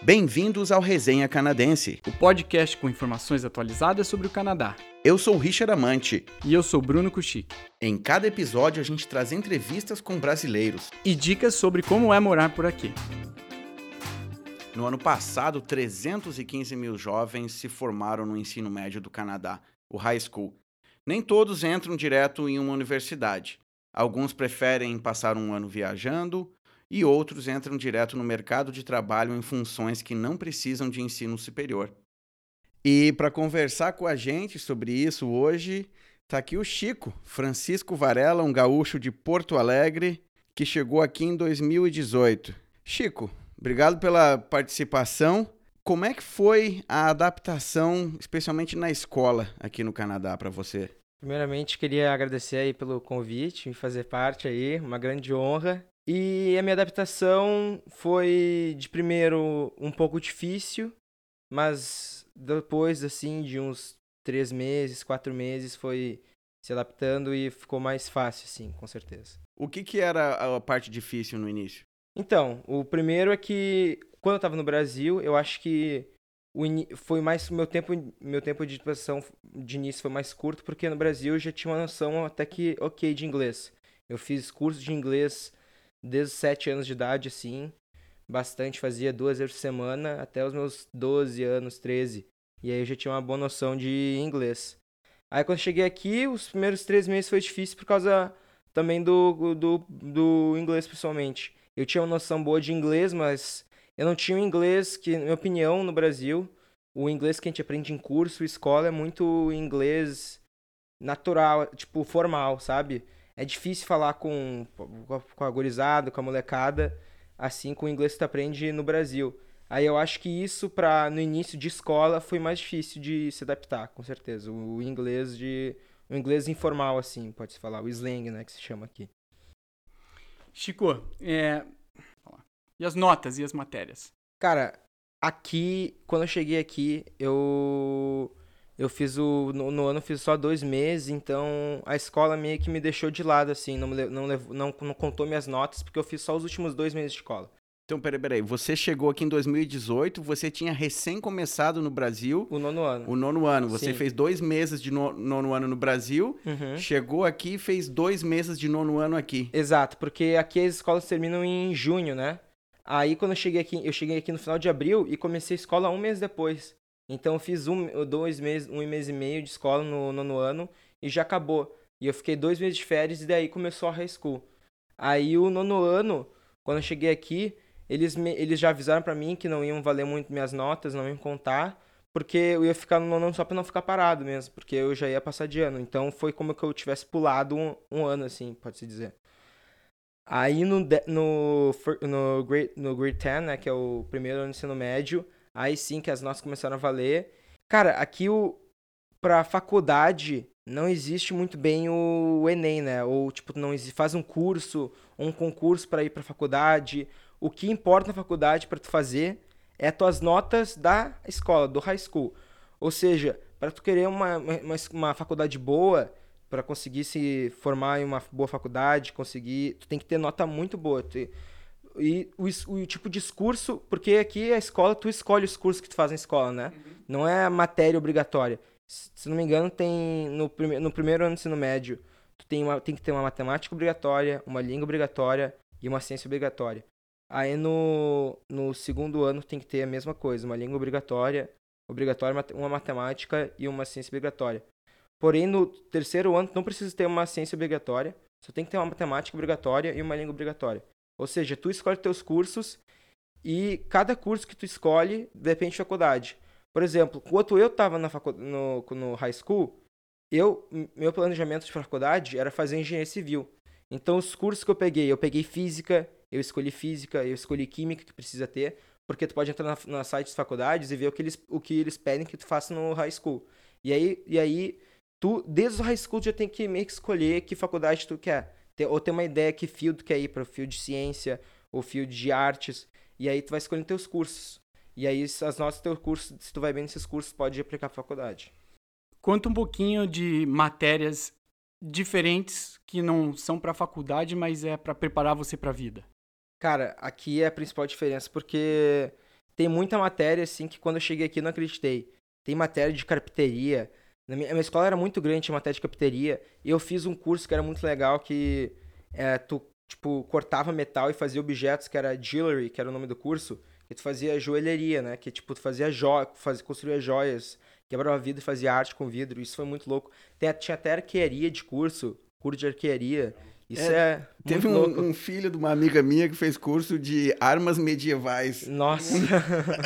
Bem-vindos ao Resenha Canadense. o podcast com informações atualizadas sobre o Canadá. Eu sou Richard Amante. E eu sou Bruno Kuchik. Em cada episódio a gente traz entrevistas com brasileiros. E dicas sobre como é morar por aqui. No ano passado, 315 mil jovens se formaram no ensino médio do Canadá, o high school. Nem todos entram direto em uma universidade. Alguns preferem passar um ano viajando e outros entram direto no mercado de trabalho em funções que não precisam de ensino superior. E para conversar com a gente sobre isso hoje, está aqui o Chico, Francisco Varela, um gaúcho de Porto Alegre, que chegou aqui em 2018. Chico, obrigado pela participação. Como é que foi a adaptação, especialmente na escola aqui no Canadá para você? Primeiramente, queria agradecer aí pelo convite, e fazer parte aí, uma grande honra. E a minha adaptação foi, de primeiro, um pouco difícil, mas depois, assim, de uns três meses, quatro meses, foi se adaptando e ficou mais fácil, sim, com certeza. O que, que era a parte difícil no início? Então, o primeiro é que, quando eu estava no Brasil, eu acho que foi mais meu tempo meu tempo de adaptação de início foi mais curto porque no Brasil eu já tinha uma noção até que ok de inglês eu fiz curso de inglês desde os 7 anos de idade assim bastante fazia duas vezes por semana até os meus 12 anos 13 e aí eu já tinha uma boa noção de inglês. Aí quando cheguei aqui os primeiros três meses foi difícil por causa também do do, do inglês principalmente eu tinha uma noção boa de inglês mas eu não tinha o inglês que, na minha opinião, no Brasil, o inglês que a gente aprende em curso, escola, é muito inglês natural, tipo, formal, sabe? É difícil falar com, com a- com a gurizada, com a molecada, assim, com o inglês que tu aprende no Brasil. Aí eu acho que isso, pra, no início de escola, foi mais difícil de se adaptar, com certeza. O inglês de... O inglês informal, assim, pode-se falar. O slang, né, que se chama aqui. Chico, é... e as notas e as matérias? Cara, aqui, quando eu cheguei aqui, eu. Eu fiz o. No, no ano eu fiz só dois meses, então a escola meio que me deixou de lado, assim, não, não, não, não contou minhas notas, porque eu fiz só os últimos dois meses de escola. Então, peraí, peraí. Você chegou aqui em 2018, você tinha recém começado no Brasil, O nono ano. o nono ano. Você Sim. fez dois meses de no- nono ano no Brasil, Uhum. chegou aqui e fez dois meses de nono ano aqui. Exato, porque aqui as escolas terminam em junho, né? Aí quando eu cheguei aqui, eu cheguei aqui no final de abril e comecei a escola um mês depois. Então eu fiz um, dois meses, um mês e meio de escola no nono ano e já acabou. E eu fiquei dois meses de férias e daí começou a high school. Aí o nono ano, quando eu cheguei aqui, eles, me- eles já avisaram pra mim que não iam valer muito minhas notas, não iam contar, porque eu ia ficar no nono ano só pra não ficar parado mesmo, porque eu já ia passar de ano. Então foi como que eu tivesse pulado um, um ano, assim, pode-se dizer. Aí no, no, no, grade, no grade 10, né, que é o primeiro ano do ensino médio, aí sim que as notas começaram a valer. Cara, aqui o pra faculdade não existe muito bem o ENEM, né? Ou tipo, não existe, faz um curso, um concurso para ir pra faculdade. O que importa na faculdade para tu fazer é tuas notas da escola, do high school. Ou seja, para tu querer uma, uma, uma faculdade boa, para conseguir se formar em uma boa faculdade, conseguir, tu tem que ter nota muito boa. Tu- e o, o tipo de discurso, porque aqui a escola, tu escolhe os cursos que tu faz na escola, né? Não é matéria obrigatória. Se se não me engano, tem no, prime, no primeiro ano do ensino médio, tu tem, uma, tem que ter uma matemática obrigatória, uma língua obrigatória e uma ciência obrigatória. Aí no, no segundo ano tem que ter a mesma coisa, uma língua obrigatória, obrigatória, uma matemática e uma ciência obrigatória. Porém, no terceiro ano, tu não precisa ter uma ciência obrigatória, só tem que ter uma matemática obrigatória e uma língua obrigatória. Ou seja, tu escolhe teus cursos e cada curso que tu escolhe depende da faculdade. Por exemplo, quando eu estava na facu... no, no high school, eu, meu planejamento de faculdade era fazer engenharia civil. Então, os cursos que eu peguei, eu peguei física, eu escolhi física, eu escolhi química, que precisa ter, porque tu pode entrar na, na site das faculdades e ver o que, eles, o que eles pedem que tu faça no high school. E aí, e aí tu, desde o high school, tu já tem que meio que escolher que faculdade tu quer. Ou ter uma ideia que field tu quer ir, para o field de ciência, ou field de artes. E aí tu vai escolhendo teus cursos. E aí as notas do teu curso, se tu vai bem nesses cursos, pode aplicar pra faculdade. Conta um pouquinho de matérias diferentes que não são para faculdade, mas é para preparar você para a vida. Cara, aqui é a principal diferença, porque tem muita matéria, assim, que quando eu cheguei aqui não acreditei. Tem matéria de carpinteria. Na minha, a minha escola era muito grande, tinha matéria de carpinteria. E eu fiz um curso que era muito legal, que é, tu, tipo, cortava metal e fazia objetos, que era jewelry, que era o nome do curso. E tu fazia joalheria, né? Que, tipo, tu fazia joias, construía joias, quebrava vidro e fazia arte com vidro. Isso foi muito louco. Tinha até arquearia de curso, curso de arquearia. Isso é. é teve um, um, filho de uma amiga minha que fez curso de armas medievais. Nossa!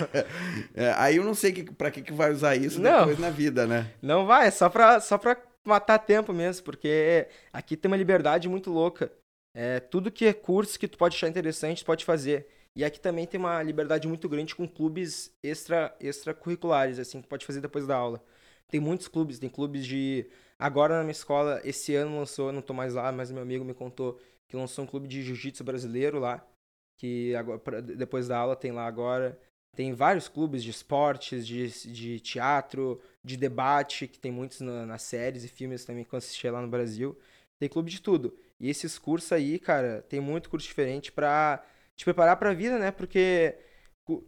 é, aí eu não sei que, pra que, que vai usar isso não, depois na vida, né? Não vai, é só pra, só pra matar tempo mesmo, porque aqui tem uma liberdade muito louca. É, tudo que é curso que tu pode achar interessante, tu pode fazer. E aqui também tem uma liberdade muito grande com clubes extra extracurriculares, assim, que pode fazer depois da aula. Tem muitos clubes, tem clubes de Agora na minha escola, esse ano lançou, não tô mais lá, mas meu amigo me contou que lançou um clube de jiu-jitsu brasileiro lá, que agora, depois da aula tem lá agora. Tem vários clubes de esportes, de, de teatro, de debate, que tem muitos na, nas séries e filmes também que eu assisti lá no Brasil. Tem clube de tudo. E esses cursos aí, cara, tem muito curso diferente pra te preparar pra vida, né? Porque,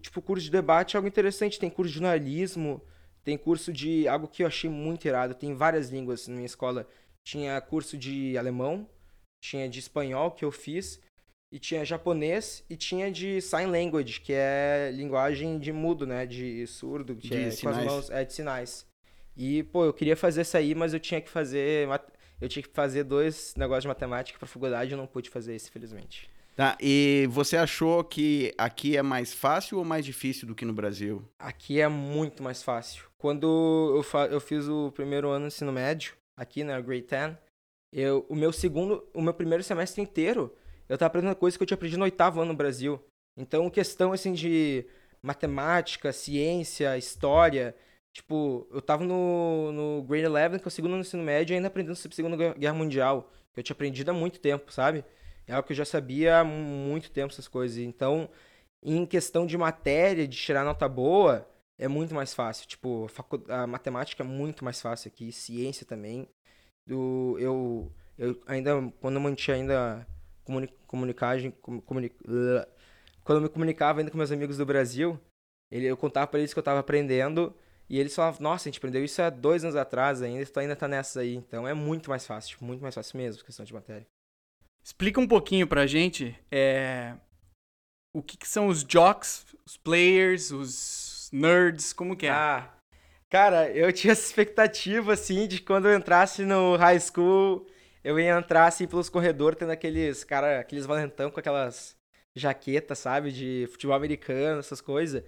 tipo, curso de debate é algo interessante. Tem curso de jornalismo, tem curso de algo que eu achei muito irado. Tem várias línguas na minha escola. Tinha curso de alemão, tinha de espanhol que eu fiz, e tinha japonês e tinha de sign language, que é linguagem de mudo, né, de surdo, que de é sinais. com as mãos, é de sinais. E pô, eu queria fazer isso aí, mas eu tinha que fazer eu tinha que fazer dois negócios de matemática para faculdade, eu não pude fazer isso, infelizmente. Tá, e você achou que aqui é mais fácil ou mais difícil do que no Brasil? Aqui é muito mais fácil. Quando eu, fa eu fiz o primeiro ano do ensino médio, aqui na Grade 10, eu, o meu segundo, o meu primeiro semestre inteiro, eu estava aprendendo coisas que eu tinha aprendido no oitavo ano no Brasil. Então, questão assim de matemática, ciência, história, tipo, eu tava no, no Grade 11, que é o segundo ano do ensino médio, ainda aprendendo sobre a Segunda Guerra Mundial, que eu tinha aprendido há muito tempo, sabe? É algo que eu já sabia há muito tempo essas coisas. Então, em questão de matéria, de tirar nota boa, é muito mais fácil. Tipo, a matemática é muito mais fácil aqui, ciência também. Do, eu, eu ainda, quando eu mantinha ainda comuni, comunicagem, comuni, quando eu me comunicava ainda com meus amigos do Brasil, ele, eu contava para eles que eu estava aprendendo e eles falavam, nossa, a gente aprendeu isso há dois anos atrás ainda, tu ainda tá nessa aí. Então é muito mais fácil, muito mais fácil mesmo, questão de matéria. Explica um pouquinho pra gente é, o que, que, são os jocks, os players, os nerds, como que é? Ah, cara, eu tinha essa expectativa, assim, de quando eu entrasse no high school, eu ia entrar, assim, pelos corredores, tendo aqueles, cara, aqueles valentão com aquelas jaquetas, sabe, de futebol americano, essas coisas.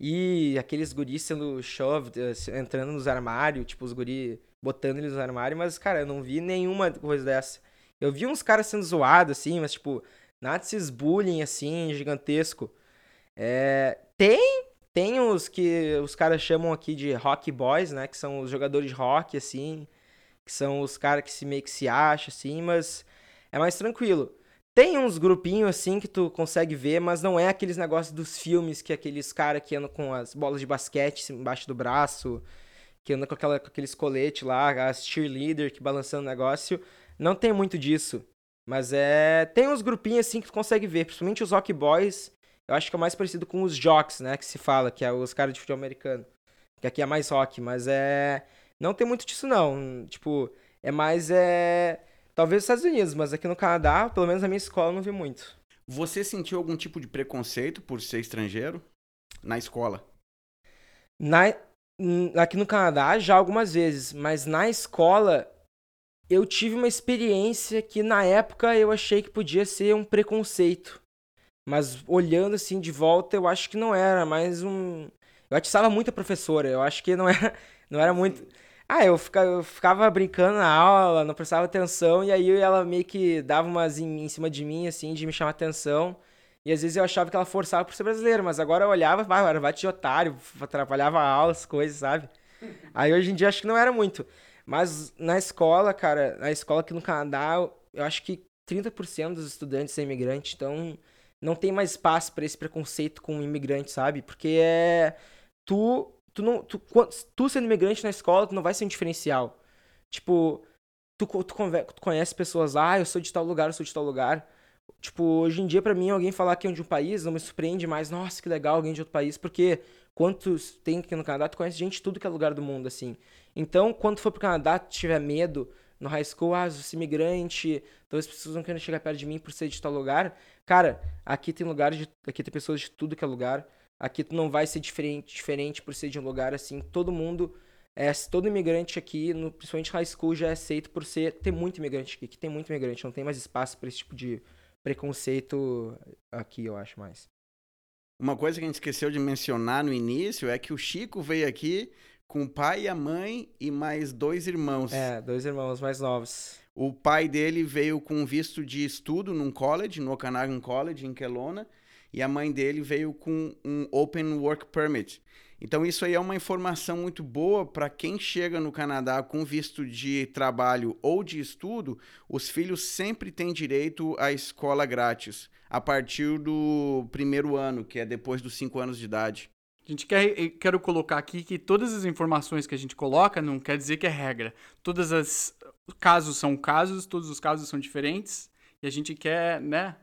E aqueles guris sendo shoved, eh, entrando nos armários, tipo, os guris botando eles nos armários, mas, cara, eu não vi nenhuma coisa dessa. Eu vi uns caras sendo zoados, assim, mas, tipo, desses bullying, assim, gigantesco. É, tem, tem os que os caras chamam aqui de rock boys, né? Que são os jogadores de rock, assim. Que são os caras que se meio que se acham, assim, mas é mais tranquilo. Tem uns grupinhos, assim, que tu consegue ver, mas não é aqueles negócios dos filmes que aqueles caras que andam com as bolas de basquete embaixo do braço, que andam com, aquela, com aqueles coletes lá, as cheerleader que balançando o negócio. Não tem muito disso. Mas é. Tem uns grupinhos assim que tu consegue ver, principalmente os Rock Boys. Eu acho que é mais parecido com os Jocks, né? Que se fala, que é os caras de futebol americano. Que aqui é mais rock, mas é. Não tem muito disso, não. Tipo, é mais. É... Talvez nos Estados Unidos, mas aqui no Canadá, pelo menos na minha escola, eu não vi muito. Você sentiu algum tipo de preconceito por ser estrangeiro na escola? Na... Aqui no Canadá, já algumas vezes, mas na escola eu tive uma experiência que na época eu achei que podia ser um preconceito. Mas olhando assim de volta, eu acho que não era, mais um. Eu atiçava muito a professora, eu acho que não era, não era muito. Ah, eu ficava, eu ficava brincando na aula, não prestava atenção, e aí ela meio que dava umas em, em cima de mim, assim, de me chamar atenção. E às vezes eu achava que ela forçava por ser brasileira, mas agora eu olhava, vai, era bate de otário, atrapalhava a aula, as coisas, sabe? Aí hoje em dia acho que não era muito. Mas na escola, cara, na escola aqui no Canadá, eu acho que 30% dos estudantes são imigrantes, então não tem mais espaço para esse preconceito com imigrantes, sabe? Porque é tu tu não tu, tu sendo imigrante na escola, tu não vai ser um diferencial. Tipo, tu, tu, tu conhece pessoas, ah, eu sou de tal lugar, eu sou de tal lugar. Tipo, hoje em dia, pra mim, alguém falar que é de um país não me surpreende mais. Nossa, que legal, alguém de outro país. Porque quantos tem aqui no Canadá, tu conhece gente de tudo que é lugar do mundo, assim. Então, quando for pro Canadá, tiver medo no high school, ah, sou imigrante, talvez as pessoas não queiram chegar perto de mim por ser de tal lugar. Cara, aqui tem lugares, de, aqui tem pessoas de tudo que é lugar. Aqui tu não vai ser diferente, diferente por ser de um lugar assim. Todo mundo, é, todo imigrante aqui, no, principalmente high school, já é aceito por ser ter muito imigrante aqui. Aqui tem muito imigrante, não tem mais espaço para esse tipo de preconceito aqui, eu acho mais. Uma coisa que a gente esqueceu de mencionar no início é que o Chico veio aqui com o pai e a mãe e mais dois irmãos. É, dois irmãos mais novos. O pai dele veio com visto de estudo num college, no Okanagan College, em Kelowna, e a mãe dele veio com um Open Work Permit. Então, isso aí é uma informação muito boa para quem chega no Canadá com visto de trabalho ou de estudo. Os filhos sempre têm direito à escola grátis, a partir do primeiro ano, que é depois dos cinco anos de idade. A gente quer eh, quero colocar aqui que todas as informações que a gente coloca não quer dizer que é regra. Todas as casos são casos, todos os casos são diferentes e a gente quer, né,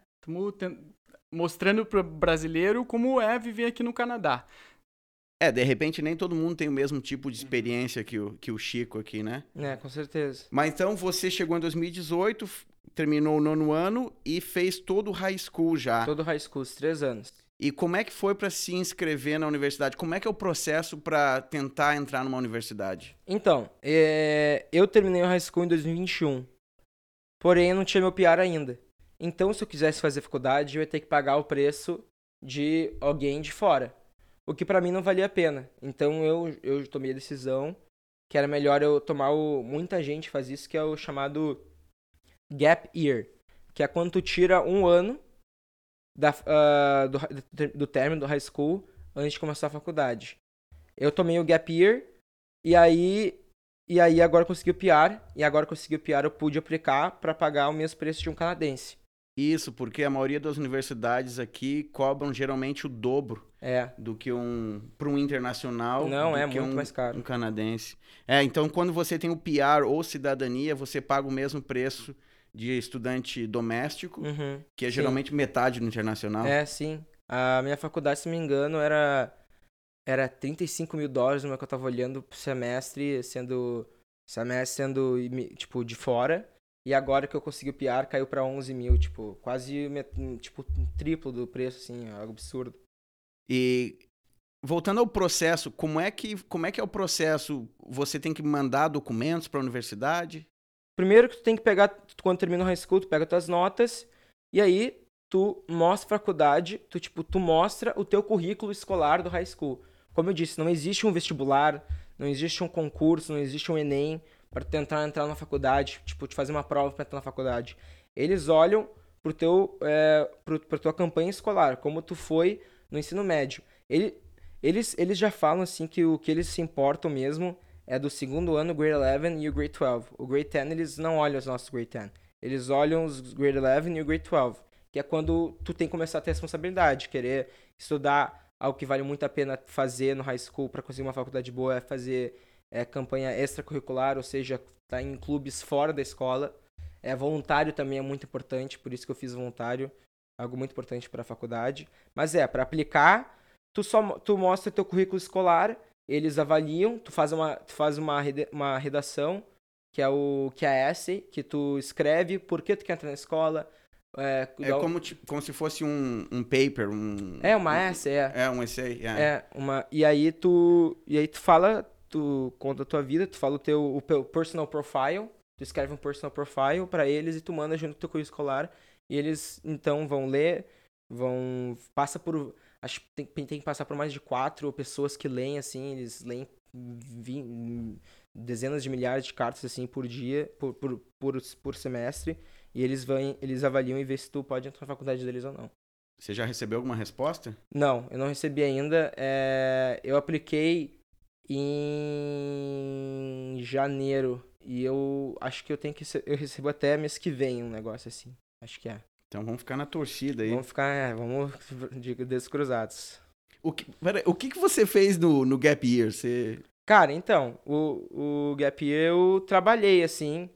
mostrando para o brasileiro como é viver aqui no Canadá. É, de repente nem todo mundo tem o mesmo tipo de experiência que o, que o Chico aqui, né? É, com certeza. Mas então você chegou em 2018, terminou o nono ano e fez todo o high school já. Todo o high school, os três anos. E como é que foi para se inscrever na universidade? Como é que é o processo para tentar entrar numa universidade? Então, é... eu terminei o high school em 2021. Porém, eu não tinha meu PR ainda. Então, se eu quisesse fazer faculdade, eu ia ter que pagar o preço de alguém de fora. O que para mim não valia a pena. Então, eu, eu tomei a decisão que era melhor eu tomar o... Muita gente faz isso, que é o chamado gap year. Que é quando tu tira um ano da, uh, do, do término do high school antes de começar a faculdade. Eu tomei o gap year e aí e aí agora consegui o PR e agora consegui o PR eu pude aplicar para pagar o mesmo preço de um canadense. Isso, porque a maioria das universidades aqui cobram geralmente o dobro é. do que um para um internacional. Não, é muito um, mais caro. Um canadense. É, então quando você tem o PR ou cidadania, você paga o mesmo preço de estudante doméstico, uhum, que é geralmente sim. metade do internacional. É, sim. A minha faculdade, se não me engano, era, era 35 mil dólares no que eu tava olhando pro semestre, sendo. Semestre sendo, tipo, de fora. E agora que eu consegui o PR, caiu pra 11 mil, tipo, quase, tipo, um triplo do preço, assim, algo absurdo. E voltando ao processo, como é que, como é, que é o processo? Você tem que mandar documentos para a universidade? Primeiro que tu tem que pegar, quando termina o high school, tu pega tuas notas e aí tu mostra a faculdade, tu tipo, tu mostra o teu currículo escolar do high school. Como eu disse, não existe um vestibular, não existe um concurso, não existe um ENEM para tentar entrar na faculdade, tipo, te fazer uma prova para entrar na faculdade. Eles olham pro teu, é, pro, pra tua campanha escolar, como tu foi no ensino médio. Ele, eles, eles já falam assim que o que eles se importam mesmo é do segundo ano, o Grade 11 e o Grade 12. O Grade 10, eles não olham os nossos Grade 10. Eles olham os Grade 11 e o Grade 12, que é quando tu tem que começar a ter responsabilidade, querer estudar algo que vale muito a pena fazer no high school para conseguir uma faculdade boa, é fazer é, campanha extracurricular, ou seja, tá em clubes fora da escola. É, voluntário também é muito importante, por isso que eu fiz voluntário, algo muito importante para a faculdade. Mas é, para aplicar, tu só tu mostra teu currículo escolar eles avaliam, tu faz uma, tu faz uma, uma redação, que é o que é essay, que tu escreve por que tu quer entrar na escola. É, é como, tipo, como se fosse um, um paper, um... É, uma essay, é. É, um essay, é. é. uma... E aí tu, e aí tu fala, tu conta a tua vida, tu fala o teu o personal profile, tu escreve um personal profile para eles e tu manda junto com o teu currículo escolar, e eles, então, vão ler, vão... Passa por Acho que tem, tem, que passar por mais de quatro pessoas que leem, assim, eles leem dezenas de milhares de cartas, assim, por dia, por, por, por, por semestre, e eles, vão, eles avaliam e vê se tu pode entrar na faculdade deles ou não. Você já recebeu alguma resposta? Não, eu não recebi ainda. É, eu apliquei em janeiro e eu acho que eu tenho que eu recebo até mês que vem um negócio assim. Acho que é. Então vamos ficar na torcida aí. Vamos ficar, é, vamos de dedos cruzados. O que, pera, o que, que você fez no, no Gap Year? Você... Cara, então, o, o Gap Year eu trabalhei, assim,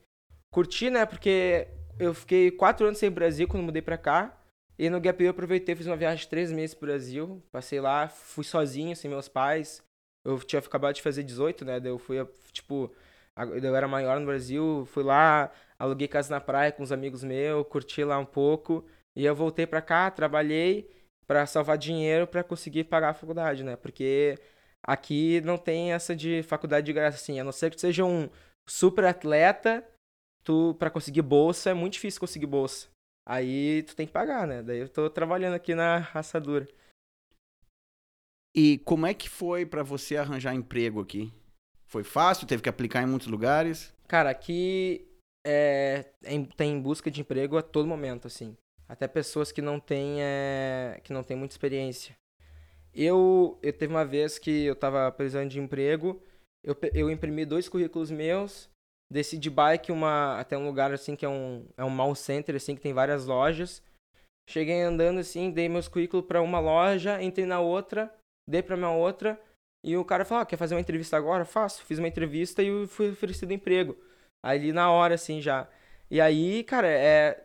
curti, né, porque eu fiquei quatro anos sem Brasil quando mudei pra cá. E no Gap Year eu aproveitei, fiz uma viagem de três meses pro Brasil. Passei lá, fui sozinho, sem meus pais. Eu tinha acabado de fazer 18, né? Daí eu fui, tipo, eu era maior no Brasil, fui lá, aluguei casa na praia com os amigos meus, curti lá um pouco. E eu voltei pra cá, trabalhei para salvar dinheiro para conseguir pagar a faculdade, né? Porque aqui não tem essa de faculdade de graça assim, a não ser que tu seja um super atleta, tu para conseguir bolsa é muito difícil conseguir bolsa. Aí tu tem que pagar, né? Daí eu tô trabalhando aqui na raçadura. E como é que foi para você arranjar emprego aqui? Foi fácil? Teve que aplicar em muitos lugares? Cara, aqui é, tem em busca de emprego a todo momento, assim. Até pessoas que não têm, é, que não têm muita experiência. Eu, eu teve uma vez que eu tava precisando de emprego, eu, eu imprimi dois currículos meus, desci de bike uma, até um lugar assim que é um, é um mall center, assim, que tem várias lojas. Cheguei andando assim, dei meus currículos para uma loja, entrei na outra, dei para minha outra, e o cara falou: ah, quer fazer uma entrevista agora? Faço. Fiz uma entrevista e fui oferecido emprego. Ali na hora, assim, já. E aí, cara, é.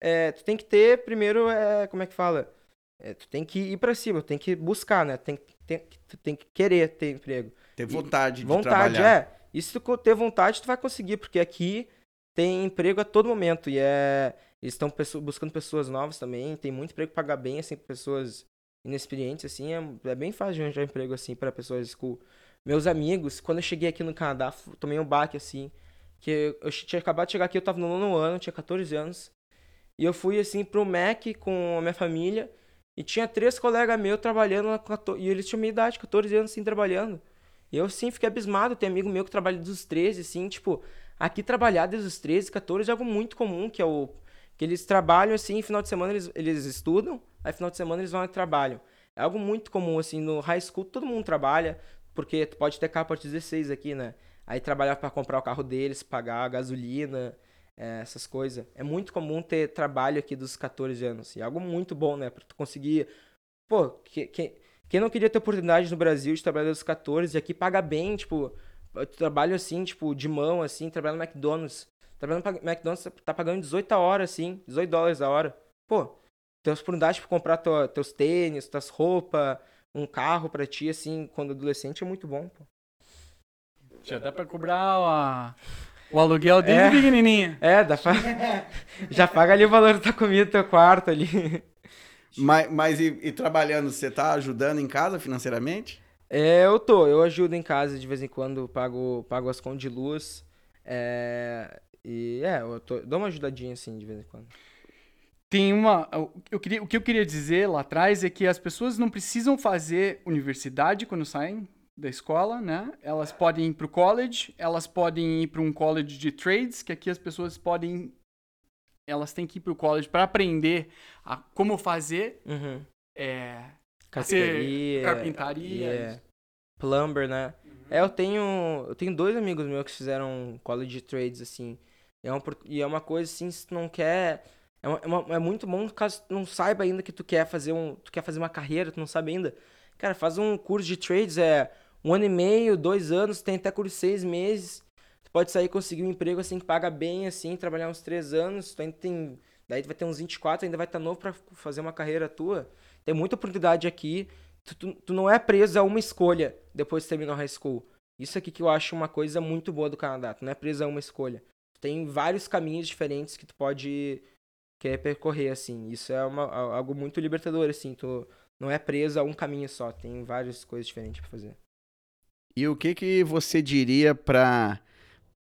é tu tem que ter, primeiro, é, como é que fala? É, tu tem que ir para cima, tem que buscar, né? Tem, tem, tu tem que querer ter emprego. Ter vontade e, de vontade, trabalhar. é. E se tu ter vontade, tu vai conseguir, porque aqui tem emprego a todo momento. E é. Eles estão buscando pessoas novas também. Tem muito emprego pagar bem, assim, pessoas inexperientes, assim. É, é bem fácil de arranjar emprego, assim, para pessoas school. Meus amigos, quando eu cheguei aqui no Canadá, tomei um baque, assim. Que eu tinha acabado de chegar aqui, eu tava no nono ano, tinha 14 anos. E eu fui, assim, pro Mac com a minha família. E tinha três colegas meus trabalhando e eles tinham minha idade, 14 anos, assim, trabalhando. E eu, sim, fiquei abismado. Tem amigo meu que trabalha desde os 13, assim, tipo, aqui trabalhar desde os 13, 14 é algo muito comum, que é o. Que eles trabalham, assim, final de semana eles, eles estudam, aí final de semana eles vão e trabalham. É algo muito comum, assim, no high school todo mundo trabalha, porque tu pode ter carro a partir de 16 aqui, né? Aí trabalhar para comprar o carro deles, pagar a gasolina, é, essas coisas. É muito comum ter trabalho aqui dos 14 anos. E é algo muito bom, né? Pra tu conseguir. Pô, que, que, quem não queria ter oportunidade no Brasil de trabalhar dos 14 e aqui paga bem, tipo, tu trabalho assim, tipo, de mão, assim, trabalhando no McDonald's. Trabalhando no McDonald's tá pagando 18 a hora, assim, 18 dólares a hora. Pô, tem oportunidade pra comprar tua, teus tênis, tuas roupas, um carro pra ti, assim, quando adolescente é muito bom, pô. Já dá pra cobrar a, o aluguel desde É. pequenininha. É, dá pra... Já paga ali o valor da comida, teu quarto ali. Mas, mas e, e trabalhando, você tá ajudando em casa financeiramente? É, eu tô. Eu ajudo em casa de vez em quando, pago, pago as contas de luz. É, e é, eu tô, dou uma ajudadinha assim de vez em quando. Tem uma. Eu queria, o que eu queria dizer lá atrás é que as pessoas não precisam fazer universidade quando saem da escola, né? Elas podem ir para o college, elas podem ir para um college de trades, que aqui as pessoas podem. Elas têm que ir para o college para aprender a como fazer Uhum. é, Carpintaria. carpintaria. é, plumber, né? É, eu tenho, eu tenho dois amigos meus que fizeram college trades, assim. E é uma, e é uma coisa, assim, se tu não quer... É, é uma- é muito bom caso tu não saiba ainda que tu quer fazer um, tu quer fazer uma carreira, tu não sabe ainda. Cara, faz um curso de trades, é um ano e meio, dois anos, tem até curso de seis meses. Tu pode sair conseguir um emprego, assim, que paga bem, assim, trabalhar uns três anos, tu ainda tem... Daí tu vai ter uns 24, ainda vai estar novo pra fazer uma carreira tua. Tem muita oportunidade aqui. Tu, tu, tu não é preso a uma escolha depois que terminar o high school. Isso aqui que eu acho uma coisa muito boa do Canadá. Tu não é preso a uma escolha. Tem vários caminhos diferentes que tu pode querer percorrer, assim. Isso é uma, algo muito libertador, assim. Tu não é preso a um caminho só. Tem várias coisas diferentes pra fazer. E o que, que você diria para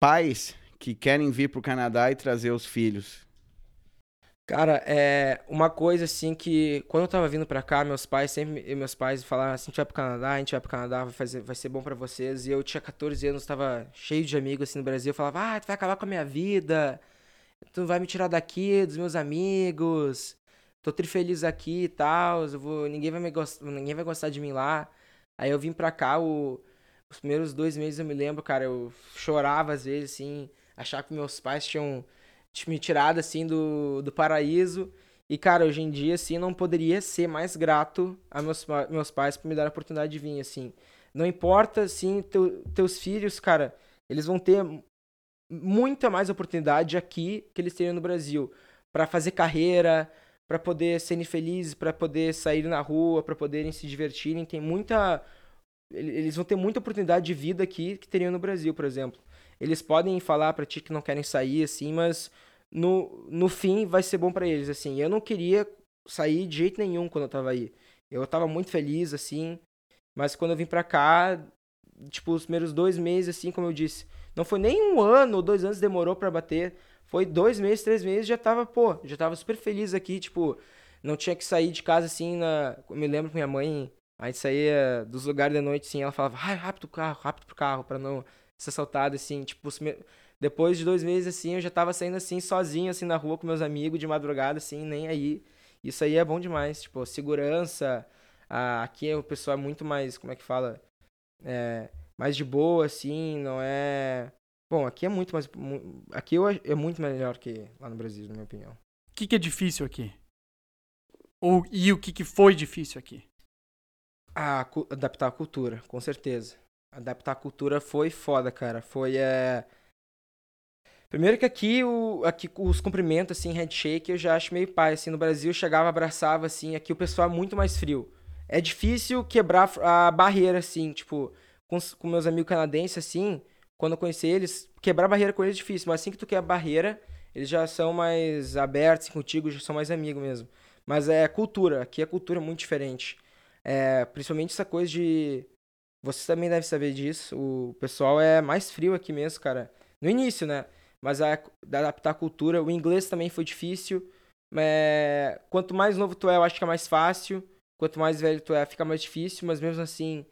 pais que querem vir para o Canadá e trazer os filhos? Cara, é uma coisa assim que quando eu tava vindo pra cá, meus pais sempre, meus pais falaram assim, a gente vai pro Canadá, a gente vai pro Canadá, vai, fazer, vai ser bom pra vocês. E eu tinha 14 anos, tava cheio de amigos assim no Brasil, eu falava: "Ah, tu vai acabar com a minha vida. Tu vai me tirar daqui dos meus amigos. Tô trifeliz aqui e tal, eu vou, ninguém vai me gostar, ninguém vai gostar de mim lá". Aí eu vim pra cá, o, os primeiros dois meses eu me lembro, cara, eu chorava às vezes assim, achar que meus pais tinham me tirado assim do, do paraíso. E, cara, hoje em dia, assim, não poderia ser mais grato a meus, meus pais por me dar a oportunidade de vir, assim. Não importa, assim, teu- teus filhos, cara, eles vão ter muita mais oportunidade aqui que eles teriam no Brasil para fazer carreira, para poder serem felizes, para poder sair na rua, para poderem se divertirem. Tem muita eles vão ter muita oportunidade de vida aqui que teriam no Brasil, por exemplo. Eles podem falar para ti que não querem sair assim, mas no, no fim vai ser bom para eles assim. Eu não queria sair de jeito nenhum quando eu tava aí. Eu tava muito feliz assim, mas quando eu vim pra cá, tipo, os primeiros dois meses, assim, como eu disse, não foi nem um ano ou dois anos demorou para bater. Foi dois meses, três meses, já tava, pô, já tava super feliz aqui, tipo, não tinha que sair de casa assim na. Eu me lembro que minha mãe, a gente saía dos lugares de noite, assim, ela falava, rápido pro carro, rápido pro carro, pra não ser assaltado, assim, tipo, depois de dois meses, assim, eu já tava saindo assim, sozinho, assim, na rua com meus amigos, de madrugada, assim, nem aí. Isso aí é bom demais, tipo, segurança. Ah, aqui o pessoal é muito mais, como é que fala? É, mais de boa, assim, não é Bom, aqui é muito mais. Aqui é muito melhor que lá no Brasil, na minha opinião. O que, que é difícil aqui? Ou, e o que, que foi difícil aqui? Ah, adaptar a cultura, com certeza. Adaptar a cultura foi foda, cara. Foi. É... Primeiro que aqui, o, aqui os cumprimentos, assim, handshake, eu já acho meio pai. Assim, no Brasil eu chegava, abraçava, assim. Aqui o pessoal é muito mais frio. É difícil quebrar a barreira, assim, tipo, com, com meus amigos canadenses, assim quando eu conheci eles, quebrar barreira com eles é difícil, mas assim que tu quebra a barreira, eles já são mais abertos contigo, já são mais amigos mesmo. Mas é cultura, aqui a cultura é muito diferente. É, principalmente essa coisa de. Você também deve saber disso. O pessoal é mais frio aqui mesmo, cara. No início, né? Mas a, adaptar a cultura. O inglês também foi difícil. É, quanto mais novo tu é, eu acho que é mais fácil. Quanto mais velho tu é, fica mais difícil. Mas mesmo assim,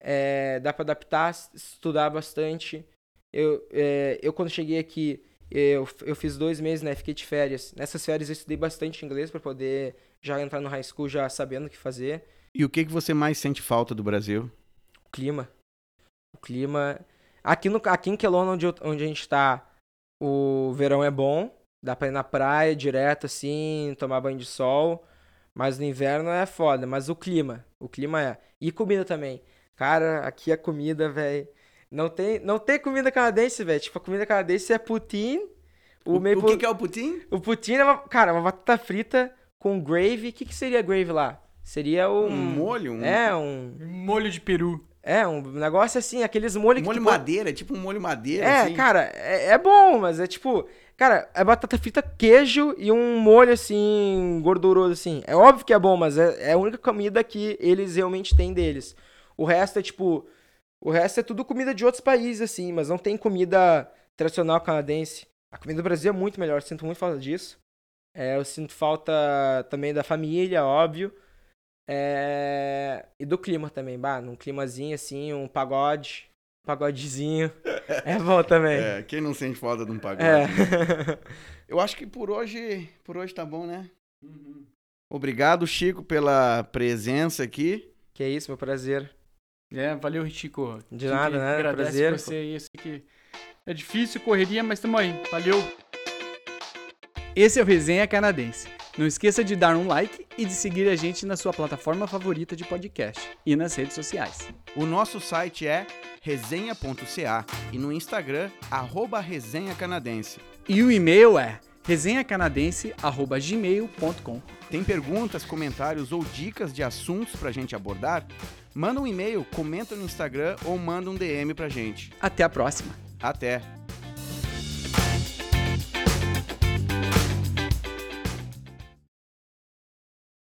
é, dá para adaptar, estudar bastante. Eu, é, eu quando cheguei aqui, eu, eu fiz dois meses, né? Fiquei de férias. Nessas férias eu estudei bastante inglês para poder já entrar no high school já sabendo o que fazer. E o que, que você mais sente falta do Brasil? O clima. O clima. Aqui, no, aqui em Kelowna, onde, onde a gente tá, o verão é bom. Dá pra ir na praia direto, assim, tomar banho de sol. Mas no inverno é foda. Mas o clima. O clima é. E comida também. Cara, aqui a comida, velho. Não tem, não tem comida canadense, velho. Tipo, a comida canadense é poutine. O, o, maple... o que, que, é o poutine? O poutine é uma, cara, uma batata frita com gravy. O que, que seria gravy lá? Seria um... Um molho? Um... É, um... Molho de peru. É, um negócio assim, aqueles molhos molho que... Molho madeira, tipo um molho madeira, É, assim. cara, é, é, bom, mas é tipo... Cara, é batata frita, queijo e um molho, assim, gorduroso, assim. É óbvio que é bom, mas é, é a única comida que eles realmente têm deles. O resto é tipo. O resto é tudo comida de outros países, assim, mas não tem comida tradicional canadense. A comida do Brasil é muito melhor, sinto muito falta disso. É, eu sinto falta também da família, óbvio. É... E do clima também, bah, num climazinho assim, um pagode, um pagodezinho. É bom também. É, quem não sente falta de um pagode? É. eu acho que por hoje, por hoje tá bom, né? Uhum. Obrigado, Chico, pela presença aqui. Que é isso, meu prazer. É, valeu, Chico. De nada, né? Agradece Prazer. você aí. Eu sei que é difícil, correria, mas tamo aí. Valeu. Esse é o Resenha Canadense. Não esqueça de dar um like e de seguir a gente na sua plataforma favorita de podcast e nas redes sociais. O nosso site é resenha.ca e no Instagram, arroba resenha canadense. E o e-mail é resenhacanadense.gmail.com. Tem perguntas, comentários ou dicas de assuntos pra gente abordar? Manda um e-mail, comenta no Instagram ou manda um DM pra gente. Até a próxima. Até!